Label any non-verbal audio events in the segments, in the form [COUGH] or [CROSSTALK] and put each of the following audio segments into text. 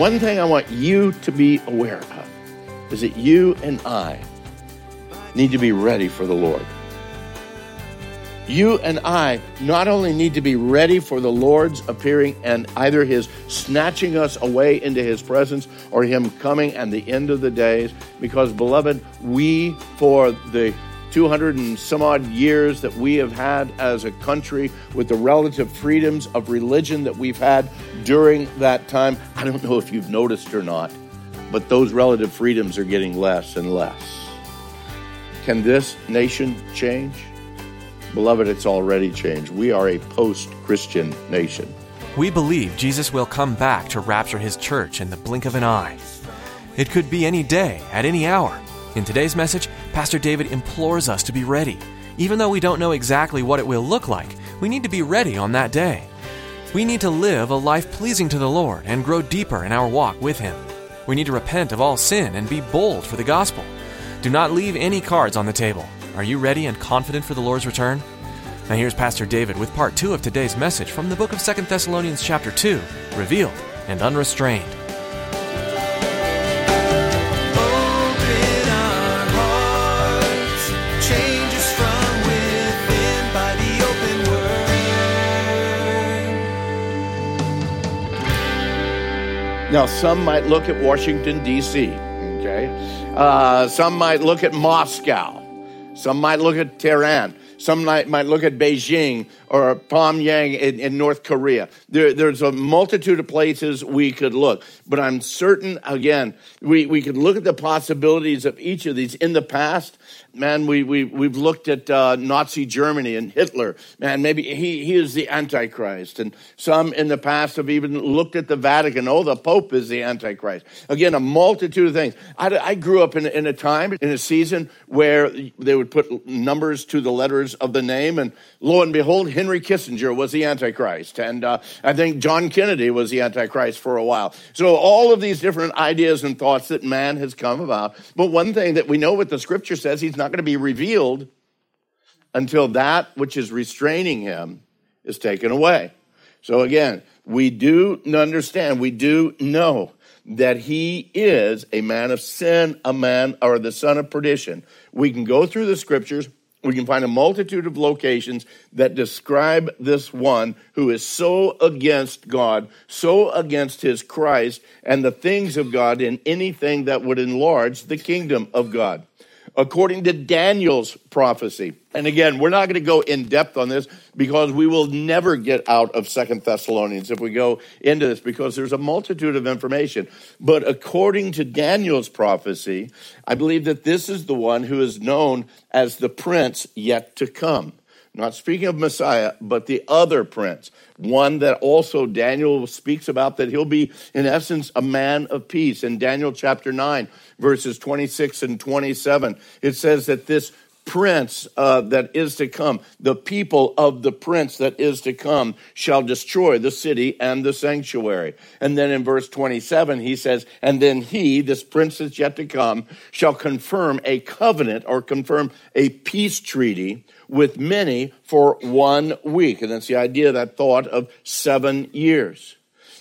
one thing I want you to be aware of is that you and I need to be ready for the Lord. You and I not only need to be ready for the Lord's appearing and either His snatching us away into His presence or Him coming and the end of the days, because, beloved, we, for the 200 and some odd years that we have had as a country with the relative freedoms of religion that we've had during that time, I don't know if you've noticed or not, but those relative freedoms are getting less and less. Can this nation change? Beloved, it's already changed. We are a post Christian nation. We believe Jesus will come back to rapture his church in the blink of an eye. It could be any day, at any hour. In today's message, Pastor David implores us to be ready. Even though we don't know exactly what it will look like, we need to be ready on that day. We need to live a life pleasing to the Lord and grow deeper in our walk with Him. We need to repent of all sin and be bold for the gospel. Do not leave any cards on the table. Are you ready and confident for the Lord's return? Now here's Pastor David with part 2 of today's message from the book of 2 Thessalonians chapter 2, Revealed and Unrestrained. Now, some might look at Washington, D.C., okay? Uh, some might look at Moscow. Some might look at Tehran. Some might, might look at Beijing or Pyongyang in, in North Korea. There, there's a multitude of places we could look. But I'm certain, again, we, we could look at the possibilities of each of these. In the past, man, we, we, we've looked at uh, Nazi Germany and Hitler. Man, maybe he, he is the Antichrist. And some in the past have even looked at the Vatican. Oh, the Pope is the Antichrist. Again, a multitude of things. I, I grew up in, in a time, in a season where they would put numbers to the letters of the name. And lo and behold, Henry Kissinger was the Antichrist. And uh, I think John Kennedy was the Antichrist for a while. So all of these different ideas and thoughts that man has come about. But one thing that we know what the scripture says, he's not going to be revealed until that which is restraining him is taken away. So again, we do understand, we do know that he is a man of sin, a man or the son of perdition. We can go through the scriptures, we can find a multitude of locations that describe this one who is so against God, so against his Christ and the things of God in anything that would enlarge the kingdom of God according to Daniel's prophecy. And again, we're not going to go in depth on this because we will never get out of Second Thessalonians if we go into this because there's a multitude of information. But according to Daniel's prophecy, I believe that this is the one who is known as the prince yet to come. Not speaking of Messiah, but the other prince, one that also Daniel speaks about that he'll be, in essence, a man of peace. In Daniel chapter 9, verses 26 and 27, it says that this prince uh, that is to come, the people of the prince that is to come, shall destroy the city and the sanctuary. And then in verse 27, he says, And then he, this prince that's yet to come, shall confirm a covenant or confirm a peace treaty with many for one week. And that's the idea, that thought of seven years.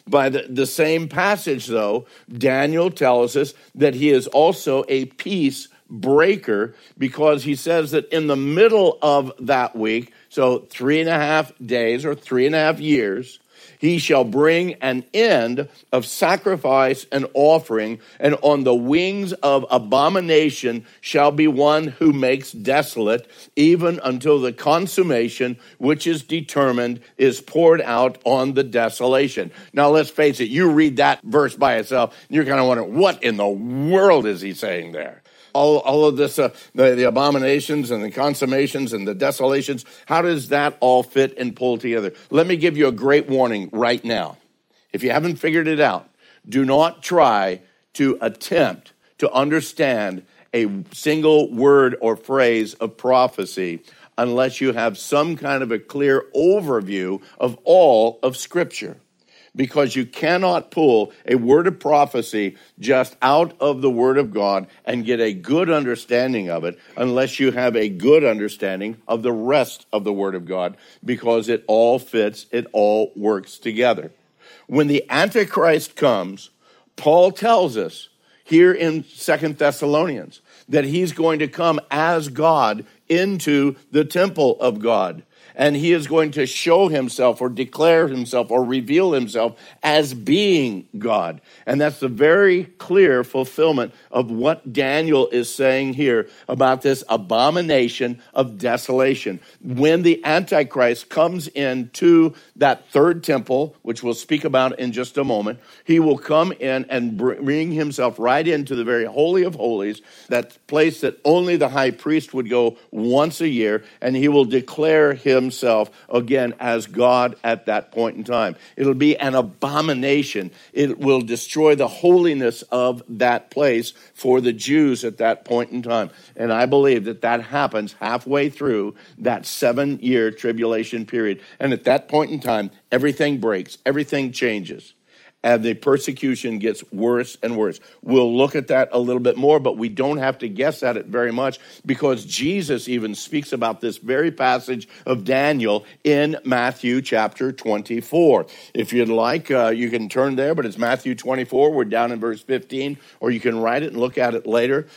By the, the same passage, though, Daniel tells us that he is also a peace breaker because he says that in the middle of that week, so three and a half days or three and a half years, he shall bring an end of sacrifice and offering, and on the wings of abomination shall be one who makes desolate, even until the consummation which is determined is poured out on the desolation. Now, let's face it, you read that verse by itself, you're kind of wondering, what in the world is he saying there? All, all of this, uh, the, the abominations and the consummations and the desolations, how does that all fit and pull together? Let me give you a great warning right now. If you haven't figured it out, do not try to attempt to understand a single word or phrase of prophecy unless you have some kind of a clear overview of all of Scripture because you cannot pull a word of prophecy just out of the word of God and get a good understanding of it unless you have a good understanding of the rest of the word of God because it all fits, it all works together. When the Antichrist comes, Paul tells us here in Second Thessalonians that he's going to come as God into the temple of God and he is going to show himself or declare himself or reveal himself as being God. And that's the very clear fulfillment of what Daniel is saying here about this abomination of desolation. When the Antichrist comes into that third temple, which we'll speak about in just a moment, he will come in and bring himself right into the very Holy of Holies, that place that only the high priest would go once a year, and he will declare him himself again as God at that point in time. It'll be an abomination. It will destroy the holiness of that place for the Jews at that point in time. And I believe that that happens halfway through that seven year tribulation period. And at that point in time, everything breaks, everything changes and the persecution gets worse and worse. We'll look at that a little bit more, but we don't have to guess at it very much because Jesus even speaks about this very passage of Daniel in Matthew chapter 24. If you'd like, uh, you can turn there, but it's Matthew 24. We're down in verse 15, or you can write it and look at it later.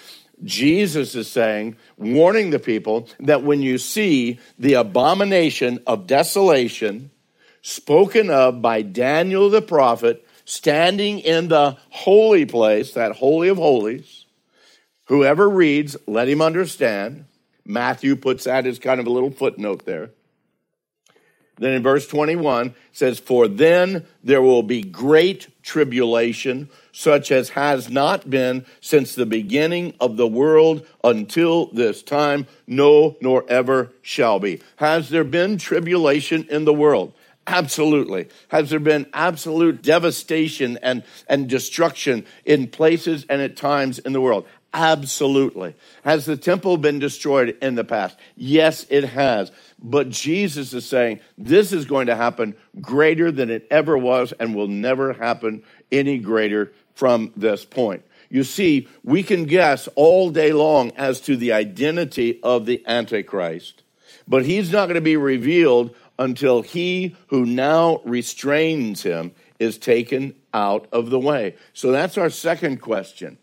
Jesus is saying, warning the people that when you see the abomination of desolation spoken of by Daniel the prophet, standing in the holy place, that holy of holies. Whoever reads, let him understand. Matthew puts that as kind of a little footnote there. Then in verse 21 says, For then there will be great tribulation, such as has not been since the beginning of the world until this time, no, nor ever shall be. Has there been tribulation in the world? Absolutely. Has there been absolute devastation and, and destruction in places and at times in the world? Absolutely. Has the temple been destroyed in the past? Yes, it has. But Jesus is saying this is going to happen greater than it ever was and will never happen any greater from this point. You see, we can guess all day long as to the identity of the Antichrist, but he's not going to be revealed until he who now restrains him is taken out of the way. So that's our second question.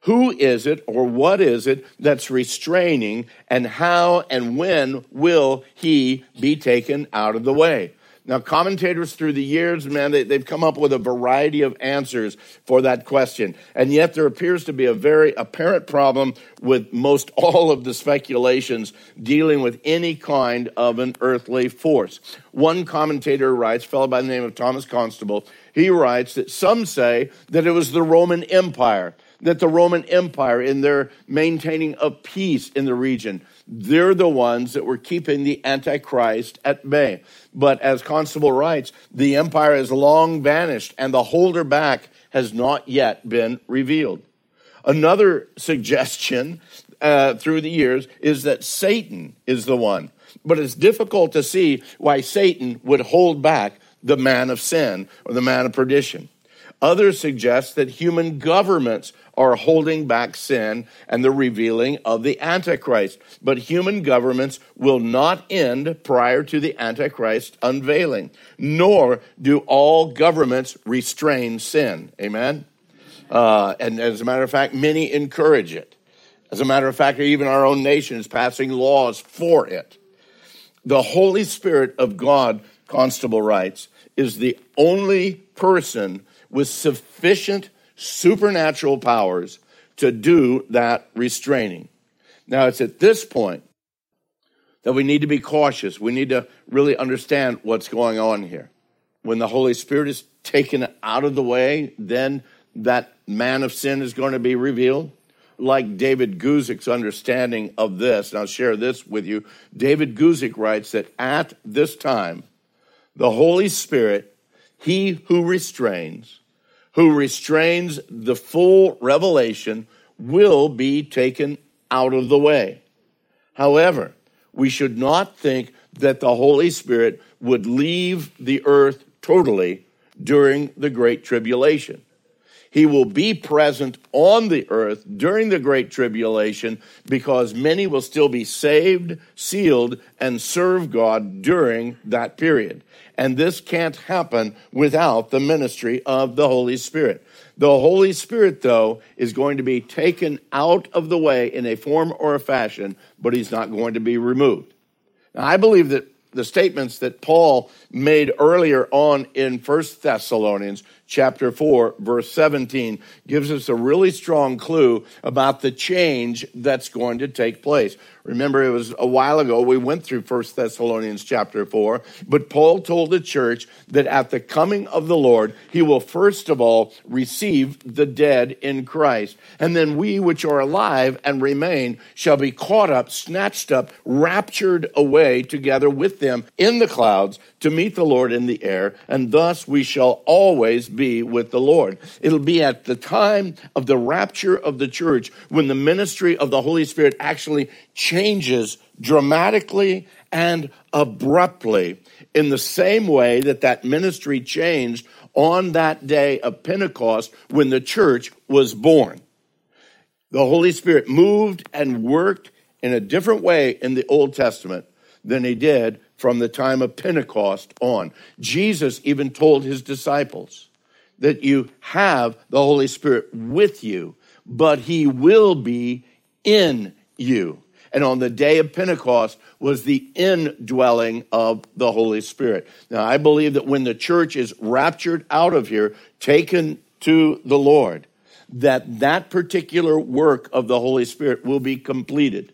Who is it or what is it that's restraining, and how and when will he be taken out of the way? Now, commentators through the years, man, they, have come up with a variety of answers for that question. And yet, there appears to be a very apparent problem with most [LAUGHS] all of the speculations dealing with any kind of an earthly force. One commentator writes, fellow by the name of Thomas Constable, he writes that some say that it was the Roman Empire that the Roman Empire, in their maintaining of peace in the region, they're the ones that were keeping the Antichrist at bay. But as Constable writes, the empire has long vanished and the holder back has not yet been revealed. Another suggestion uh, through the years is that Satan is the one. But it's difficult to see why Satan would hold back the man of sin or the man of perdition. Others suggest that human governments are holding back sin and the revealing of the Antichrist. But human governments will not end prior to the Antichrist unveiling, nor do all governments restrain sin. Amen? Uh, and as a matter of fact, many encourage it. As a matter of fact, even our own nation is passing laws for it. The Holy Spirit of God, Constable writes, is the only person with sufficient supernatural powers to do that restraining. Now, it's at this point that we need to be cautious. We need to really understand what's going on here. When the Holy Spirit is taken out of the way, then that man of sin is going to be revealed. like David Guzik's understanding of this, and I'll share this with you. David Guzik writes that at this time, the Holy Spirit, he who restrains, who restrains the full revelation, will be taken out of the way. However, we should not think that the Holy Spirit would leave the earth totally during the Great Tribulation. He will be present on the earth during the Great Tribulation because many will still be saved, sealed, and serve God during that period. And this can't happen without the ministry of the Holy Spirit. The Holy Spirit, though, is going to be taken out of the way in a form or a fashion, but he's not going to be removed. Now, I believe that the statements that Paul made earlier on in First Thessalonians chapter 4 verse 17 gives us a really strong clue about the change that's going to take place. Remember it was a while ago we went through First Thessalonians chapter 4, but Paul told the church that at the coming of the Lord he will first of all receive the dead in Christ, and then we which are alive and remain shall be caught up, snatched up, raptured away together with them in the clouds to meet the Lord in the air, and thus we shall always be with the Lord. It'll be at the time of the rapture of the church when the ministry of the Holy Spirit actually changes dramatically and abruptly in the same way that that ministry changed on that day of Pentecost when the church was born. The Holy Spirit moved and worked in a different way in the Old Testament than he did from the time of Pentecost on. Jesus even told his disciples that you have the Holy Spirit with you, but he will be in you. And on the day of Pentecost was the indwelling of the Holy Spirit. Now, I believe that when the church is raptured out of here, taken to the Lord, that that particular work of the Holy Spirit will be completed.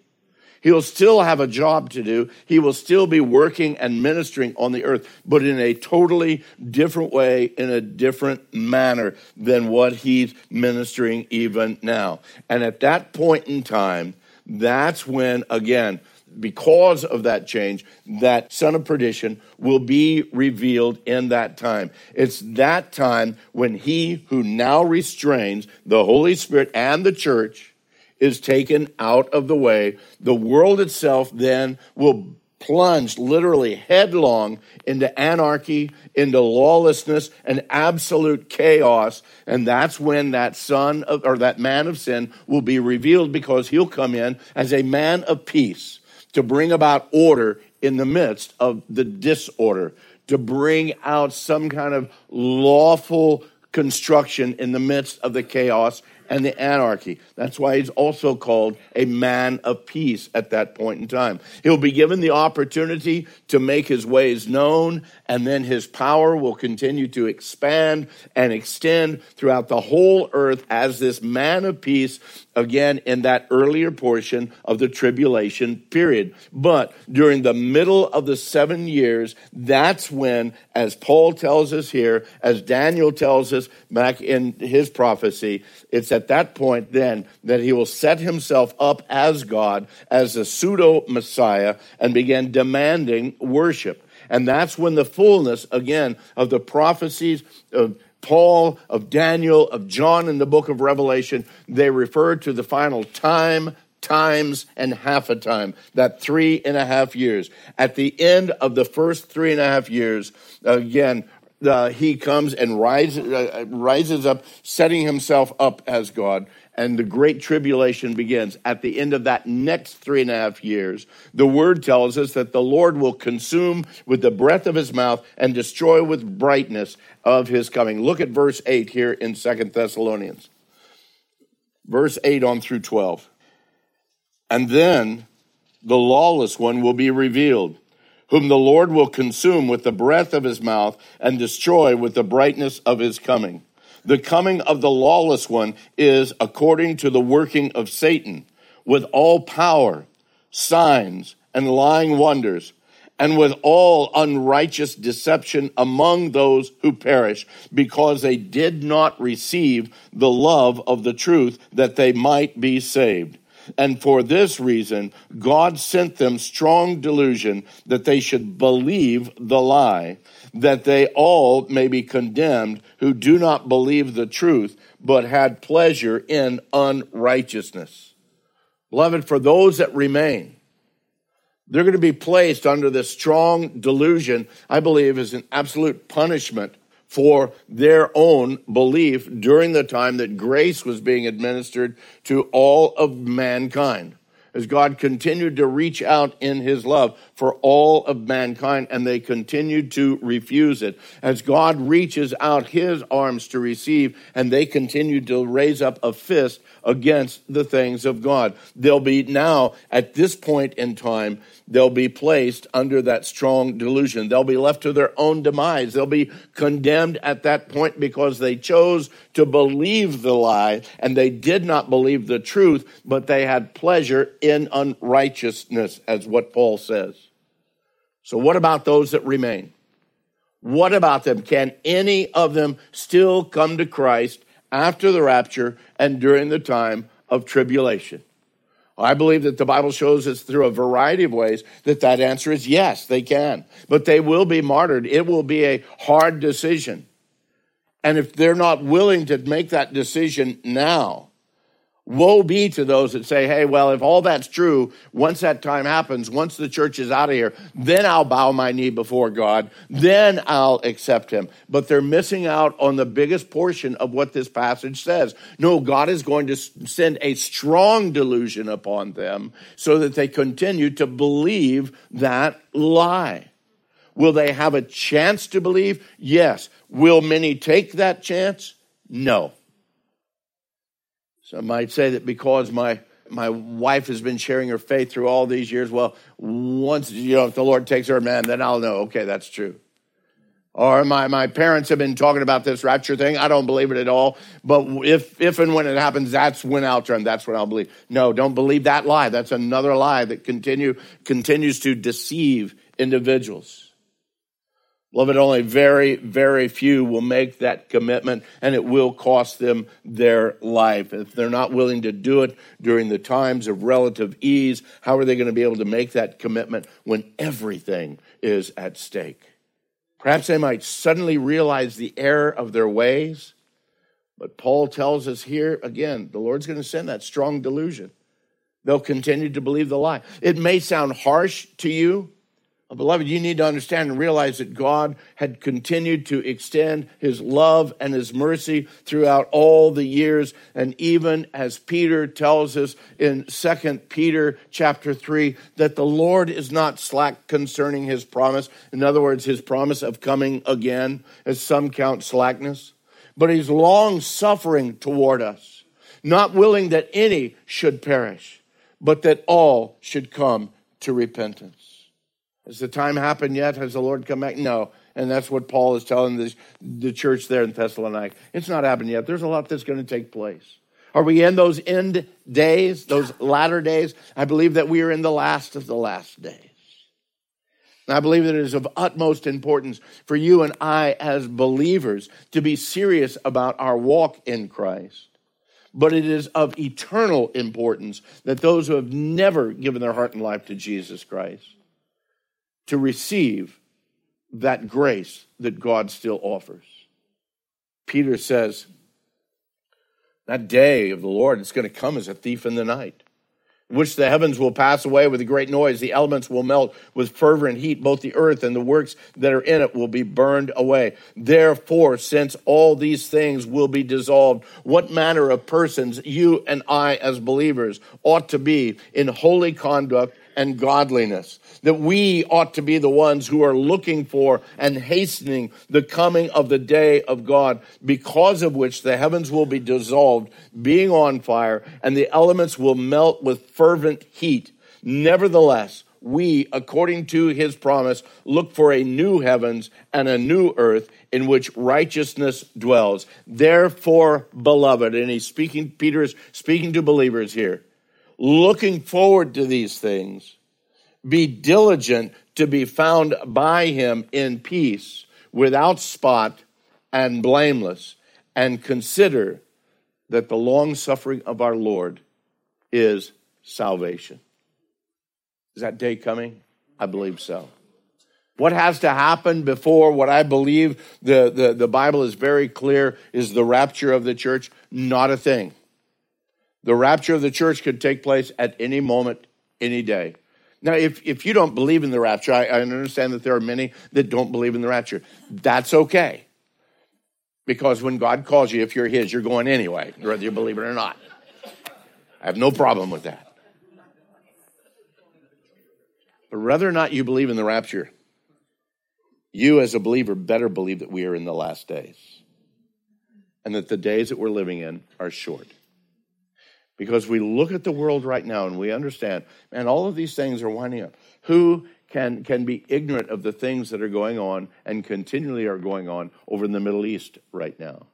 He'll still have a job to do. He will still be working and ministering on the earth, but in a totally different way, in a different manner than what he's ministering even now. And at that point in time, that's when, again, because of that change, that son of perdition will be revealed in that time. It's that time when he who now restrains the Holy Spirit and the church is taken out of the way, the world itself then will plunge literally headlong into anarchy, into lawlessness, and absolute chaos. And that's when that son of, or that man of sin will be revealed because he'll come in as a man of peace to bring about order in the midst of the disorder, to bring out some kind of lawful construction in the midst of the chaos and the anarchy. That's why he's also called a man of peace at that point in time. He'll be given the opportunity to make his ways known, and then his power will continue to expand and extend throughout the whole earth as this man of peace again in that earlier portion of the tribulation period. But during the middle of the seven years, that's when, as Paul tells us here, as Daniel tells us back in his prophecy, it's at that point then that he will set himself up as God, as a pseudo Messiah, and begin demanding worship. And that's when the fullness, again, of the prophecies of Paul, of Daniel, of John in the book of Revelation, they refer to the final time, times, and half a time, that three and a half years. At the end of the first three and a half years, again, uh, he comes and rises, uh, rises up, setting himself up as God and the great tribulation begins at the end of that next three and a half years. The word tells us that the Lord will consume with the breath of his mouth and destroy with brightness of his coming. Look at verse 8 here in Second Thessalonians. Verse 8 on through 12. And then the lawless one will be revealed, whom the Lord will consume with the breath of his mouth and destroy with the brightness of his coming. The coming of the lawless one is according to the working of Satan with all power, signs, and lying wonders, and with all unrighteous deception among those who perish, because they did not receive the love of the truth that they might be saved. And for this reason, God sent them strong delusion that they should believe the lie, that they all may be condemned who do not believe the truth, but had pleasure in unrighteousness. Beloved, for those that remain, they're going to be placed under this strong delusion, I believe, is an absolute punishment for their own belief during the time that grace was being administered to all of mankind. As God continued to reach out in his love for all of mankind, and they continued to refuse it. As God reaches out his arms to receive, and they continue to raise up a fist against the things of God. They'll be now, at this point in time, they'll be placed under that strong delusion. They'll be left to their own demise. They'll be condemned at that point because they chose to believe the lie and they did not believe the truth, but they had pleasure in unrighteousness, as what Paul says. So, what about those that remain? What about them? Can any of them still come to Christ after the rapture and during the time of tribulation? I believe that the Bible shows us through a variety of ways that that answer is yes, they can. But they will be martyred. It will be a hard decision. And if they're not willing to make that decision now, Woe be to those that say, hey, well, if all that's true, once that time happens, once the church is out of here, then I'll bow my knee before God, then I'll accept him. But they're missing out on the biggest portion of what this passage says. No, God is going to send a strong delusion upon them so that they continue to believe that lie. Will they have a chance to believe? Yes. Will many take that chance? No. Some might say that because my my wife has been sharing her faith through all these years. Well, once you know, if the Lord takes her, man, then I'll know. Okay, that's true. Or my, my parents have been talking about this rapture thing. I don't believe it at all. But if if and when it happens, that's when I'll turn. That's when I'll believe. No, don't believe that lie. That's another lie that continue continues to deceive individuals. Beloved, only very, very few will make that commitment and it will cost them their life. If they're not willing to do it during the times of relative ease, how are they going to be able to make that commitment when everything is at stake? Perhaps they might suddenly realize the error of their ways. But Paul tells us here again, the Lord's going to send that strong delusion. They'll continue to believe the lie. It may sound harsh to you. Beloved, you need to understand and realize that God had continued to extend his love and his mercy throughout all the years. And even as Peter tells us in Second Peter chapter 3, that the Lord is not slack concerning his promise. In other words, his promise of coming again, as some count slackness. But he's long suffering toward us, not willing that any should perish, but that all should come to repentance. Has the time happened yet? Has the Lord come back? No. And that's what Paul is telling the, the church there in Thessalonica. It's not happened yet. There's a lot that's going to take place. Are we in those end days, those latter days? I believe that we are in the last of the last days. And I believe that it is of utmost importance for you and I as believers to be serious about our walk in Christ. But it is of eternal importance that those who have never given their heart and life to Jesus Christ to receive that grace that God still offers. Peter says, That day of the Lord is going to come as a thief in the night, in which the heavens will pass away with a great noise, the elements will melt with fervent heat, both the earth and the works that are in it will be burned away. Therefore, since all these things will be dissolved, what manner of persons you and I, as believers, ought to be in holy conduct and godliness. That we ought to be the ones who are looking for and hastening the coming of the day of God, because of which the heavens will be dissolved, being on fire, and the elements will melt with fervent heat. Nevertheless, we, according to his promise, look for a new heavens and a new earth in which righteousness dwells. Therefore, beloved, and he's speaking, Peter is speaking to believers here looking forward to these things, be diligent to be found by him in peace, without spot and blameless, and consider that the long suffering of our Lord is salvation. Is that day coming? I believe so. What has to happen before what I believe the, the, the Bible is very clear is the rapture of the church? Not a thing. The rapture of the church could take place at any moment, any day. Now, if, if you don't believe in the rapture, I, I understand that there are many that don't believe in the rapture. That's okay. Because when God calls you, if you're His, you're going anyway, whether you believe it or not. I have no problem with that. But whether or not you believe in the rapture, you, as a believer, better believe that we are in the last days and that the days that we're living in are short. Because we look at the world right now and we understand, man, all of these things are winding up. Who can, can be ignorant of the things that are going on and continually are going on over in the Middle East right now?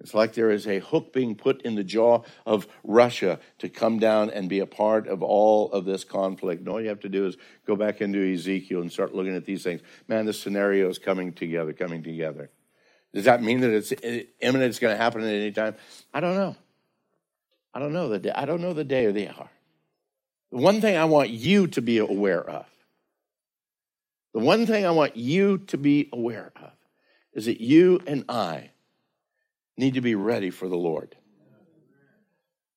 It's like there is a hook being put in the jaw of Russia to come down and be a part of all of this conflict. And all you have to do is go back into Ezekiel and start looking at these things. Man, the scenario is coming together, coming together. Does that mean that it's eh, imminent? It's going to happen at any time? I don't know. I don't know the day. I don't know the day or the hour. The one thing I want you to be aware of, the one thing I want you to be aware of, is that you and I need to be ready for the Lord.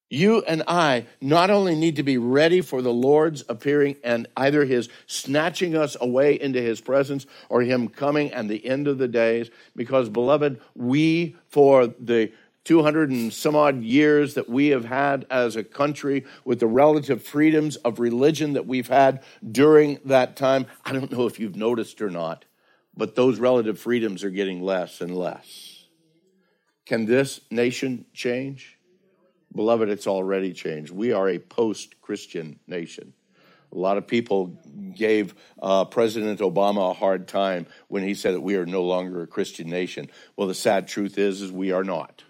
You and I not only need to be ready for the Lord's appearing and either his snatching us away into his presence or him coming and the end of the days, because, beloved, we, for the 200 and some odd years that we have had as a country with the relative freedoms of religion that we've had during that time, I don't know if you've noticed or not, but those relative freedoms are getting less and less. Can this nation change? Beloved, it's already changed. We are a post Christian nation. A lot of people gave uh, President Obama a hard time when he said that we are no longer a Christian nation. Well, the sad truth is, is we are not.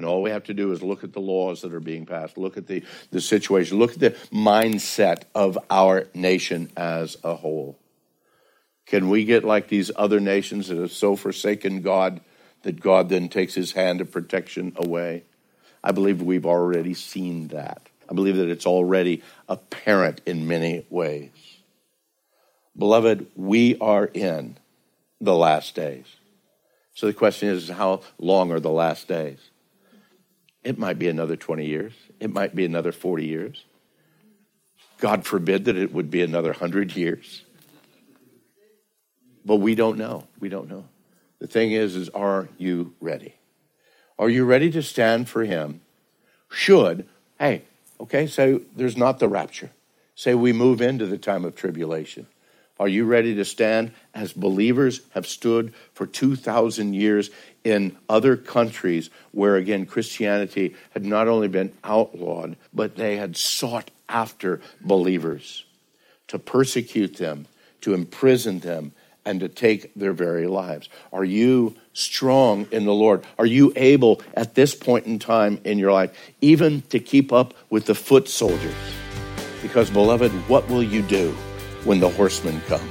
And all we have to do is look at the laws that are being passed, look at the, the situation, look at the mindset of our nation as a whole. Can we get like these other nations that have so forsaken God that God then takes his hand of protection away? I believe we've already seen that. I believe that it's already apparent in many ways. Beloved, we are in the last days. So the question is, how long are the last days? It might be another 20 years. It might be another 40 years. God forbid that it would be another 100 years. But we don't know. We don't know. The thing is, is are you ready? Are you ready to stand for him? Should, hey, okay, so there's not the rapture. Say we move into the time of tribulation. Are you ready to stand as believers have stood for 2,000 years in other countries where, again, Christianity had not only been outlawed, but they had sought after believers to persecute them, to imprison them, and to take their very lives. Are you strong in the Lord? Are you able at this point in time in your life even to keep up with the foot soldiers? Because, beloved, what will you do when the horsemen come?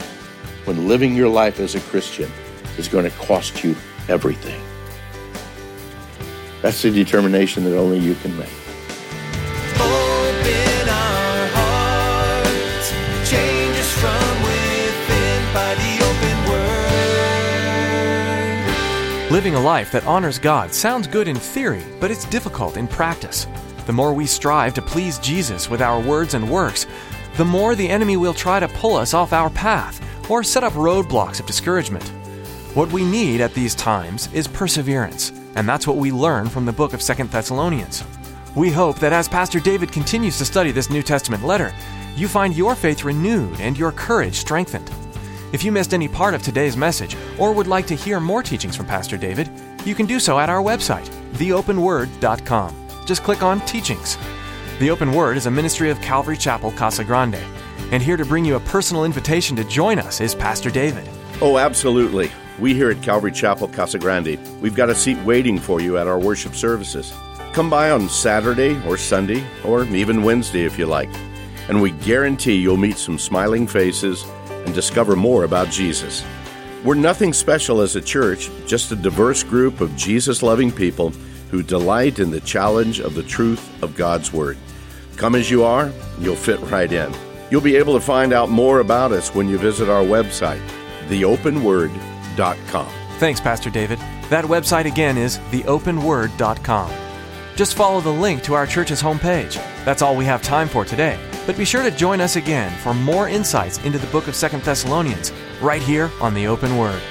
When living your life as a Christian is going to cost you everything. That's the determination that only you can make. Open our hearts, change us from within by the open word. Living a life that honors God sounds good in theory, but it's difficult in practice. The more we strive to please Jesus with our words and works, the more the enemy will try to pull us off our path or set up roadblocks of discouragement. What we need at these times is perseverance, and that's what we learn from the book of Second Thessalonians. We hope that as Pastor David continues to study this New Testament letter, you find your faith renewed and your courage strengthened. If you missed any part of today's message or would like to hear more teachings from Pastor David, you can do so at our website, theopenword.com. Just click on Teachings. The Open Word is a ministry of Calvary Chapel, Casa Grande. And here to bring you a personal invitation to join us is Pastor David. Oh, absolutely. We here at Calvary Chapel, Casa Grande, we've got a seat waiting for you at our worship services. Come by on Saturday or Sunday or even Wednesday if you like. And we guarantee you'll meet some smiling faces and discover more about Jesus. We're nothing special as a church, just a diverse group of Jesus loving people who delight in the challenge of the truth of God's Word. Come as you are, you'll fit right in. You'll be able to find out more about us when you visit our website, theopenword.com. Thanks, Pastor David. That website again is theopenword.com. Just follow the link to our church's homepage. That's all we have time for today. But be sure to join us again for more insights into the book of Second Thessalonians right here on the Open Word.